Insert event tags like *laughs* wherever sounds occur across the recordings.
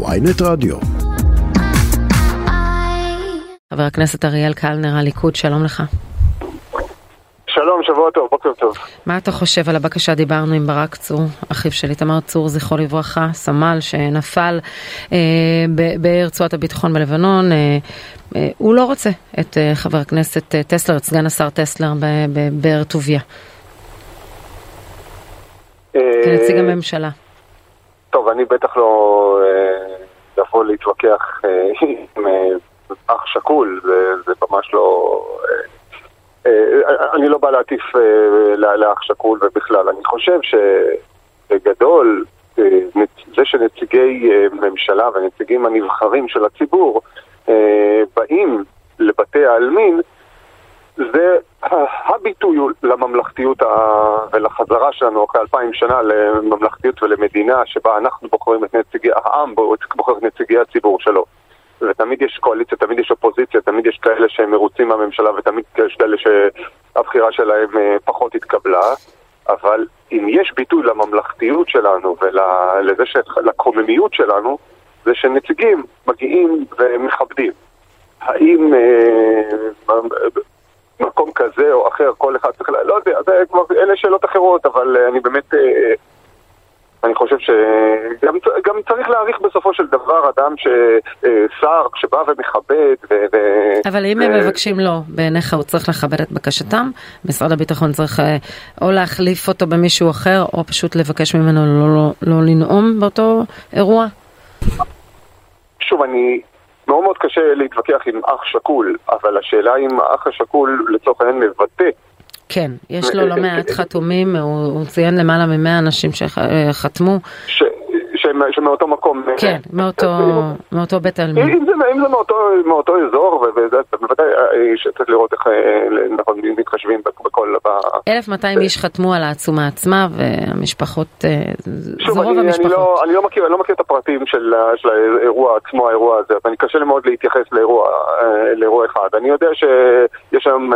ויינט רדיו. חבר הכנסת אריאל קלנר, הליכוד, שלום לך. שלום, שבוע טוב, בוקר טוב. מה אתה חושב על הבקשה? דיברנו עם ברק צור, אחיו של איתמר צור, זכרו לברכה, סמל שנפל אה, ברצועת הביטחון בלבנון. אה, אה, הוא לא רוצה את אה, חבר הכנסת אה, טסלר, את סגן השר טסלר בבאר טוביה. אה... כנציג הממשלה. טוב, אני בטח לא אה, לבוא להתווכח אה, *laughs* עם אה, אח שכול, זה, זה ממש לא... אני לא בא להטיף לאח שכול ובכלל. אני חושב שבגדול, זה שנציגי ממשלה והנציגים הנבחרים של הציבור באים לבתי העלמין, זה הביטוי לממלכתיות ולחזרה שלנו אחרי אלפיים שנה לממלכתיות ולמדינה שבה אנחנו בוחרים את נציגי העם, בוחר את נציגי הציבור שלו. ותמיד יש קואליציה, תמיד יש אופוזיציה, תמיד יש כאלה שהם מרוצים מהממשלה ותמיד יש כאלה שהבחירה שלהם אה, פחות התקבלה. אבל אם יש ביטוי לממלכתיות שלנו ולקוממיות שלנו, זה שנציגים מגיעים ומכבדים. האם אה, מקום כזה או אחר, כל אחד צריך, לא יודע, זה כבר, אלה שאלות אחרות, אבל אה, אני באמת, אה, אה, אני חושב שגם צריך להעריך בסופו של דבר אדם ששר, שבא ומכבד ו... אבל אם הם מבקשים לא, בעיניך הוא צריך לכבד את בקשתם, משרד הביטחון צריך או להחליף אותו במישהו אחר, או פשוט לבקש ממנו לא, לא, לא לנאום באותו אירוע? שוב, אני מאוד מאוד קשה להתווכח עם אח שכול, אבל השאלה אם האח השכול לצורך העניין מבטא כן, יש לו לא מעט חתומים, הוא ציין למעלה ממאה אנשים שחתמו. שמאותו מקום... כן, אה, מאותו, אה, מאותו בית עלמין. אם זה, אם זה מאותו, מאותו אזור, ובוודאי אה, שצריך לראות איך אנחנו מתחשבים בכל... 1,200 איש חתמו על העצומה עצמה, והמשפחות, שוב, זה רוב המשפחות. אני לא, אני לא, מכיר, אני לא מכיר את הפרטים של, של האירוע עצמו, האירוע הזה, ואני קשה לי מאוד להתייחס לאירוע, לאירוע אחד. אני יודע שיש שם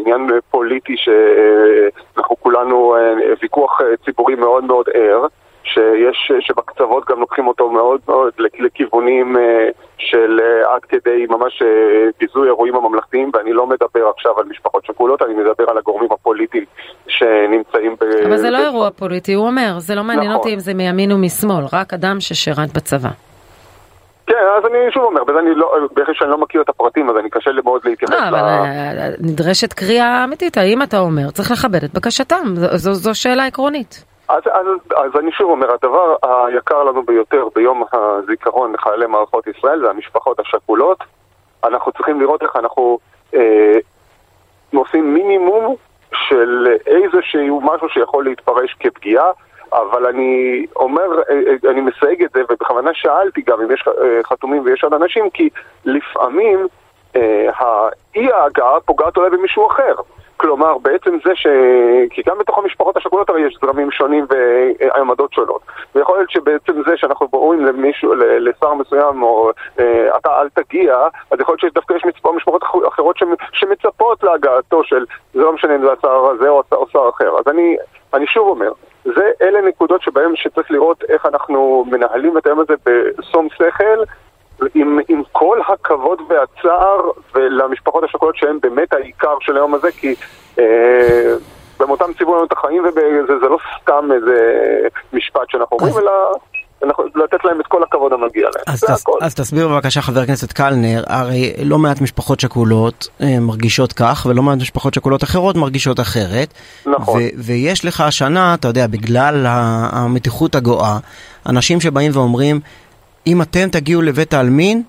עניין פוליטי שאנחנו כולנו, ויכוח ציבורי מאוד מאוד ער. שיש, שבקצוות גם לוקחים אותו מאוד מאוד לכיוונים אה, של אה, עד כדי ממש אה, ביזוי אירועים הממלכתיים ואני לא מדבר עכשיו על משפחות שכולות, אני מדבר על הגורמים הפוליטיים שנמצאים ב... אבל זה לא אירוע פוליטי, הוא אומר, זה לא מעניין נכון. אותי אם זה מימין או משמאל, רק אדם ששירת בצבא. כן, אז אני שוב אומר, בזה אני לא, בגלל שאני לא מכיר את הפרטים, אז אני קשה לי מאוד להתייחס לא, ל... אבל נדרשת קריאה אמיתית, האם אתה אומר, צריך לכבד את בקשתם, זו, זו שאלה עקרונית. אז, אז, אז אני שוב אומר, הדבר היקר לנו ביותר ביום הזיכרון לחיילי מערכות ישראל זה המשפחות השכולות. אנחנו צריכים לראות איך אנחנו אה, עושים מינימום של איזשהו משהו שיכול להתפרש כפגיעה, אבל אני אומר, אה, אה, אני מסייג את זה, ובכוונה שאלתי גם אם יש אה, חתומים ויש עוד אנשים, כי לפעמים אה, האי ההגעה פוגעת אולי במישהו אחר. כלומר, בעצם זה ש... כי גם בתוך המשפחות השכולות הרי יש זרמים שונים ועמדות שונות. ויכול להיות שבעצם זה שאנחנו אומרים למישהו, לשר מסוים, או אה, אתה אל תגיע, אז יכול להיות שדווקא יש משפחות אחרות שמצפות להגעתו של, זה לא משנה אם זה השר הזה או, או שר אחר. אז אני, אני שוב אומר, זה, אלה נקודות שבהן שצריך לראות איך אנחנו מנהלים את היום הזה בשום שכל. עם, עם כל הכבוד והצער ולמשפחות השכולות שהן באמת העיקר של היום הזה, כי אה, במותם ציוו לנו את החיים וזה לא סתם איזה משפט שאנחנו אומרים, אלא... לתת להם את כל הכבוד המגיע להם, אז, תס, אז תסביר בבקשה חבר הכנסת קלנר, הרי לא מעט משפחות שכולות אה, מרגישות כך ולא מעט משפחות שכולות אחרות מרגישות אחרת. נכון. ויש לך השנה, אתה יודע, בגלל המתיחות הגואה, אנשים שבאים ואומרים, אם אתם תגיעו לבית העלמין,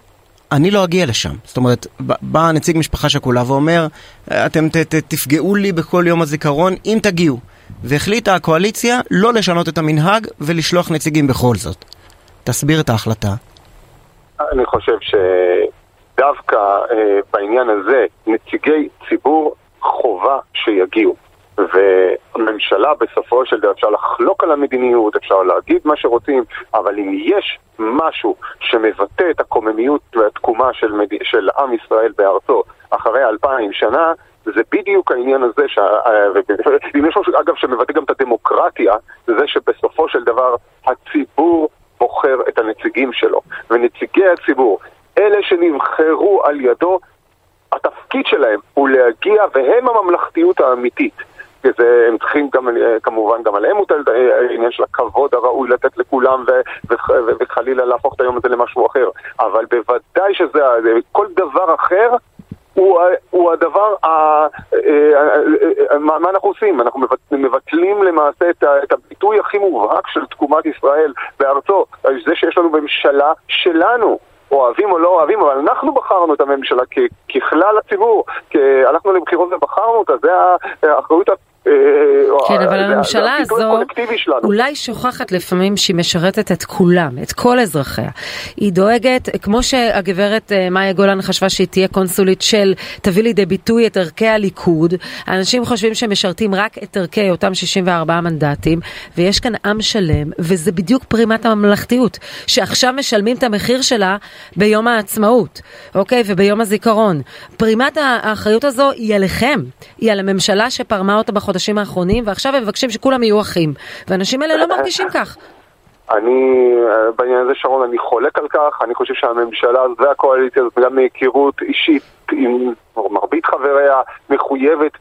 אני לא אגיע לשם. זאת אומרת, בא נציג משפחה שכולה ואומר, אתם ת, ת, תפגעו לי בכל יום הזיכרון אם תגיעו. והחליטה הקואליציה לא לשנות את המנהג ולשלוח נציגים בכל זאת. תסביר את ההחלטה. אני חושב שדווקא אה, בעניין הזה, נציגי ציבור חובה שיגיעו. והממשלה בסופו של דבר אפשר לחלוק על המדיניות, אפשר להגיד מה שרוצים, אבל אם יש משהו שמבטא את הקוממיות והתקומה של, מד... של עם ישראל בארצו אחרי אלפיים שנה, זה בדיוק העניין הזה, ש... אם יש משהו אגב שמבטא גם את הדמוקרטיה, זה שבסופו של דבר הציבור בוחר את הנציגים שלו. ונציגי הציבור, אלה שנבחרו על ידו, התפקיד שלהם הוא להגיע, והם הממלכתיות האמיתית. וזה, הם צריכים גם, אה, כמובן, גם עליהם מוטל אה, העניין של הכבוד הראוי לתת לכולם ו, ו, ו, וחלילה להפוך את היום הזה למשהו אחר. אבל בוודאי שזה, כל דבר אחר הוא, הוא הדבר, ה, אה, מה, מה אנחנו עושים? אנחנו מבטלים למעשה את, את הביטוי הכי מובהק של תקומת ישראל בארצו, זה שיש לנו ממשלה שלנו. אוהבים או לא אוהבים, אבל אנחנו בחרנו את הממשלה ככלל הציבור, כי הלכנו לבחירות ובחרנו אותה, זה האחריות כן, אה, אבל הממשלה הזו אולי שוכחת לפעמים שהיא משרתת את כולם, את כל אזרחיה. היא דואגת, כמו שהגברת אה, מאיה גולן חשבה שהיא תהיה קונסולית של תביא לידי ביטוי את ערכי הליכוד, אנשים חושבים שהם משרתים רק את ערכי אותם 64 מנדטים, ויש כאן עם שלם, וזה בדיוק פרימת הממלכתיות, שעכשיו משלמים את המחיר שלה ביום העצמאות, אוקיי? וביום הזיכרון. פרימת האחריות הזו היא עליכם, היא על הממשלה שפרמה אותה בחודש. בחודשים האחרונים, ועכשיו הם מבקשים שכולם יהיו אחים. והאנשים האלה לא מרגישים כך. אני, בעניין הזה שרון, אני חולק על כך, אני חושב שהממשלה והקואליציה הזאת, גם מהיכרות אישית עם מרבית חבריה, מחויבת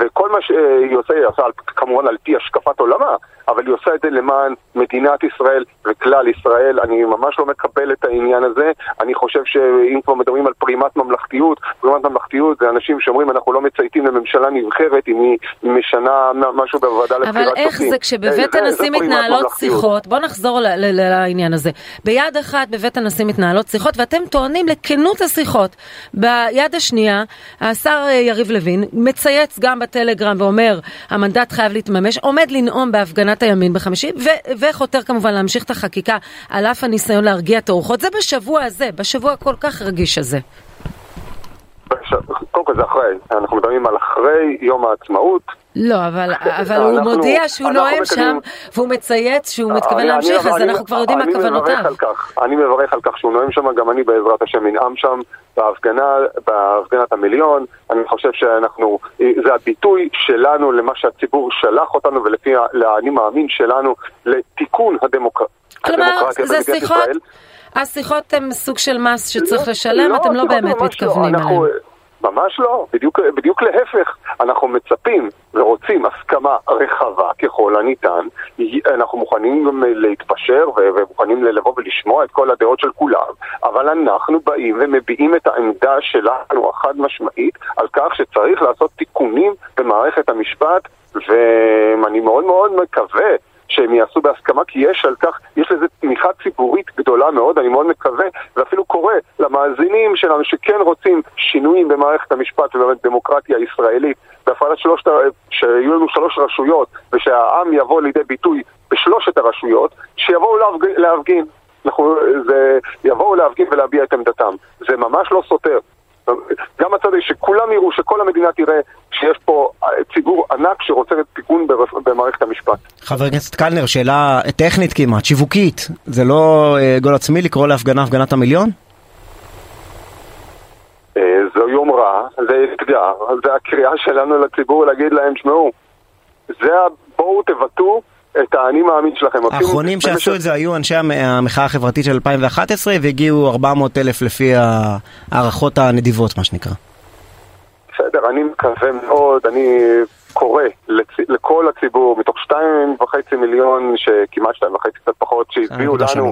וכל מה שהיא עושה, היא עושה כמובן על פי השקפת עולמה, אבל היא עושה את זה למען מדינת ישראל וכלל ישראל. אני ממש לא מקבל את העניין הזה. אני חושב שאם כבר מדברים על פרימת ממלכתיות, פרימת ממלכתיות זה אנשים שאומרים אנחנו לא מצייתים לממשלה נבחרת אם היא משנה משהו בוועדה לבחירת שופטים. אבל איך זה כשבבית הנשיא מתנהלות שיחות, בוא נחזור לעניין הזה. ביד אחת בבית הנשיא מתנהלות שיחות ואתם טוענים לכנות השיחות. ביד השנייה, השר יריב לוין מצייץ גם בטלגרם ואומר המנדט חייב להתממש, עומד לנאום בהפגנת הימין בחמישי ו- וחותר כמובן להמשיך את החקיקה על אף הניסיון להרגיע את הרוחות. זה בשבוע הזה, בשבוע הכל כך רגיש הזה. קודם כל זה אחרי, אנחנו מדברים על אחרי יום העצמאות. לא, אבל, אבל הוא אנחנו, מודיע שהוא נואם שם, והוא מצייץ שהוא מתכוון להמשיך, אז אנחנו כבר יודעים מה כוונותיו. אני מברך על כך שהוא נואם שם, גם אני בעזרת השם אנאם שם בהפגנה, בהפגנת המיליון. אני חושב שאנחנו, זה הביטוי שלנו למה שהציבור שלח אותנו, ולפי האני מאמין שלנו לתיקון הדמוקרטיה במדינת ישראל. השיחות הן סוג של מס שצריך לא, לשלם, לא, אתם לא באמת לא. מתכוונים לא. ממש לא, בדיוק, בדיוק להפך. אנחנו מצפים ורוצים הסכמה רחבה ככל הניתן. אנחנו מוכנים גם להתפשר ומוכנים לבוא ולשמוע את כל הדעות של כולם, אבל אנחנו באים ומביעים את העמדה שלנו החד משמעית על כך שצריך לעשות תיקונים במערכת המשפט, ואני מאוד מאוד מקווה שהם יעשו בהסכמה, כי יש על כך, יש לזה תמיכה ציבורית גדולה מאוד, אני מאוד מקווה, ואפילו קורא למאזינים שלנו שכן רוצים שינויים במערכת המשפט ובאמת דמוקרטיה ישראלית, בהפרדת שלושת, שיהיו לנו שלוש רשויות, ושהעם יבוא לידי ביטוי בשלושת הרשויות, שיבואו להפג... להפגין. אנחנו, זה, יבואו להפגין ולהביע את עמדתם. זה ממש לא סותר. גם הצד הזה, שכולם יראו, שכל המדינה תראה שיש פה ציבור ענק שרוצה תיקון במערכת המשפט. חבר הכנסת קלנר, שאלה טכנית כמעט, שיווקית, זה לא אה, גול עצמי לקרוא להפגנה הפגנת המיליון? אה, זו יומרה, זה אתגר, זה הקריאה שלנו לציבור להגיד להם, שמעו, זה בואו תבטאו את האני מאמין שלכם. האחרונים שעשו את זה היו אנשי המחאה החברתית של 2011 והגיעו 400 אלף לפי הערכות הנדיבות מה שנקרא. בסדר, אני מקווה מאוד, אני קורא לצ... לכל הציבור, מתוך שתיים וחצי מיליון, שכמעט שתיים וחצי קצת פחות, שהצביעו לנו אה,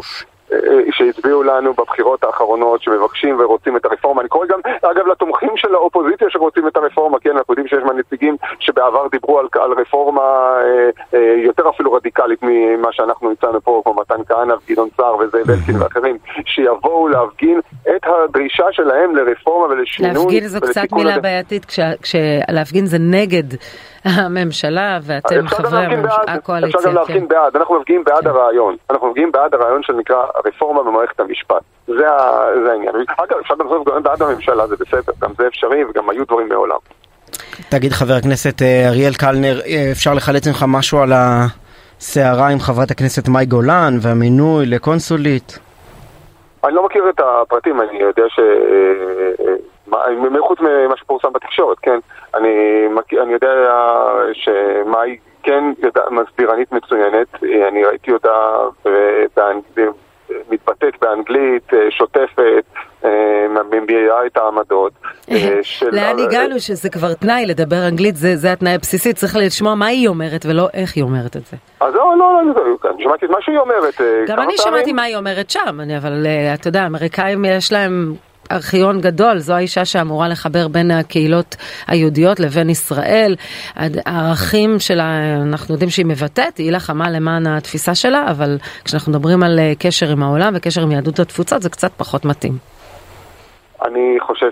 שהצביעו לנו בבחירות האחרונות, שמבקשים ורוצים את הרפורמה. אני קורא גם, אגב, לתומכים של האופוזיציה שרוצים את הרפורמה, כן, אנחנו יודעים שיש מהנציגים שבעבר דיברו על, על רפורמה אה, אה, יותר אפילו רדיקלית ממה שאנחנו הצענו פה, כמו מתן כהנא וגדעון סער וזאב אלקין ואחרים, שיבואו להפגין את הדרישה שלהם לרפורמה ולשינוי. להפגין זו קצת מילה לד... בעייתית, כשלהפגין זה נגד הממשלה ואתם חברי הקואליציה. אפשר גם להפגין כן. בעד, אנחנו מפגינים בעד כן. הרעיון. אנחנו מפגינים בעד הרעיון שנקרא הרפורמה במערכת המשפט. זה, זה העניין. אגב, אפשר לעשות גם בעד הממשלה, זה בסדר, גם זה אפשרי וגם היו דברים מעולם. תגיד חבר הכנסת אה, אריאל קלנר, אה, אפשר לחלץ ממך משהו על הסערה עם חברת הכנסת מאי גולן והמינוי לקונסולית? אני לא מכיר את הפרטים, אני יודע ש... אה, חוץ ממה שפורסם בתקשורת, כן? אני, אני יודע שמאי כן מסבירנית מצוינת, אני ראיתי אותה מתבטאת באנגלית, אה, שוטפת, אה, מביעה את העמדות. אה, של- לאן הגענו שזה כבר תנאי לדבר אנגלית, זה זה התנאי הבסיסי, צריך לשמוע מה היא אומרת ולא איך היא אומרת את זה. אז לא, לא, לא, לא, אני שמעתי את מה שהיא אומרת. גם אני. שמעתי מה היא אומרת שם, אבל אתה יודע, האמריקאים יש להם ארכיון גדול, זו האישה שאמורה לחבר בין הקהילות היהודיות לבין ישראל. הערכים שלה, אנחנו יודעים שהיא מבטאת, היא לחמה למען התפיסה שלה, אבל כשאנחנו מדברים על אה, קשר עם העולם וקשר עם יהדות התפוצות, זה קצת פחות מתאים. אני חושב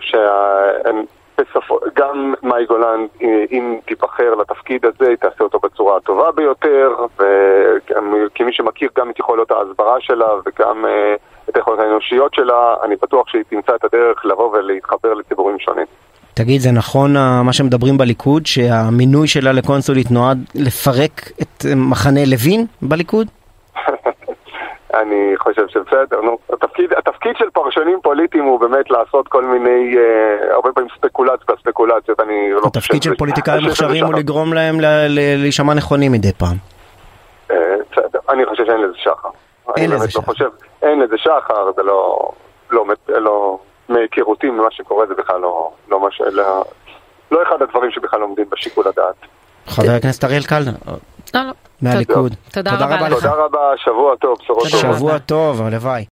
שגם מאי גולן, אה, אם תיבחר לתפקיד הזה, היא תעשה אותו בצורה הטובה ביותר, וכמי שמכיר גם את יכולות ההסברה שלה וגם אה, את היכולות האנושיות שלה, אני בטוח שהיא תמצא את הדרך לבוא ולהתחבר לציבורים שונים. תגיד, זה נכון אה, מה שמדברים בליכוד, שהמינוי שלה לקונסולית נועד לפרק את מחנה לוין בליכוד? *laughs* אני חושב שבסדר, נו. התפקיד, התפקיד של פרשנים פוליטיים הוא באמת לעשות כל מיני, אה, הרבה פעמים ספקולציות והספקולציות, אני לא חושב... התפקיד של פוליטיקאים מוכשרים הוא. לגרום להם להישמע נכונים מדי פעם. אה, בסדר, אני חושב שאין לזה שחר. אין לזה לא שחר. חושב, אין לזה שחר, זה לא, לא, לא, מהיכרותי ממה שקורה זה בכלל לא, לא מה. לא, לא אחד הדברים שבכלל עומדים בשיקול הדעת. חבר הכנסת אריאל קלנר, לא, לא. מהליכוד. תודה רבה לך. תודה רבה, שבוע טוב, בשורות טובות. שבוע טוב, הלוואי.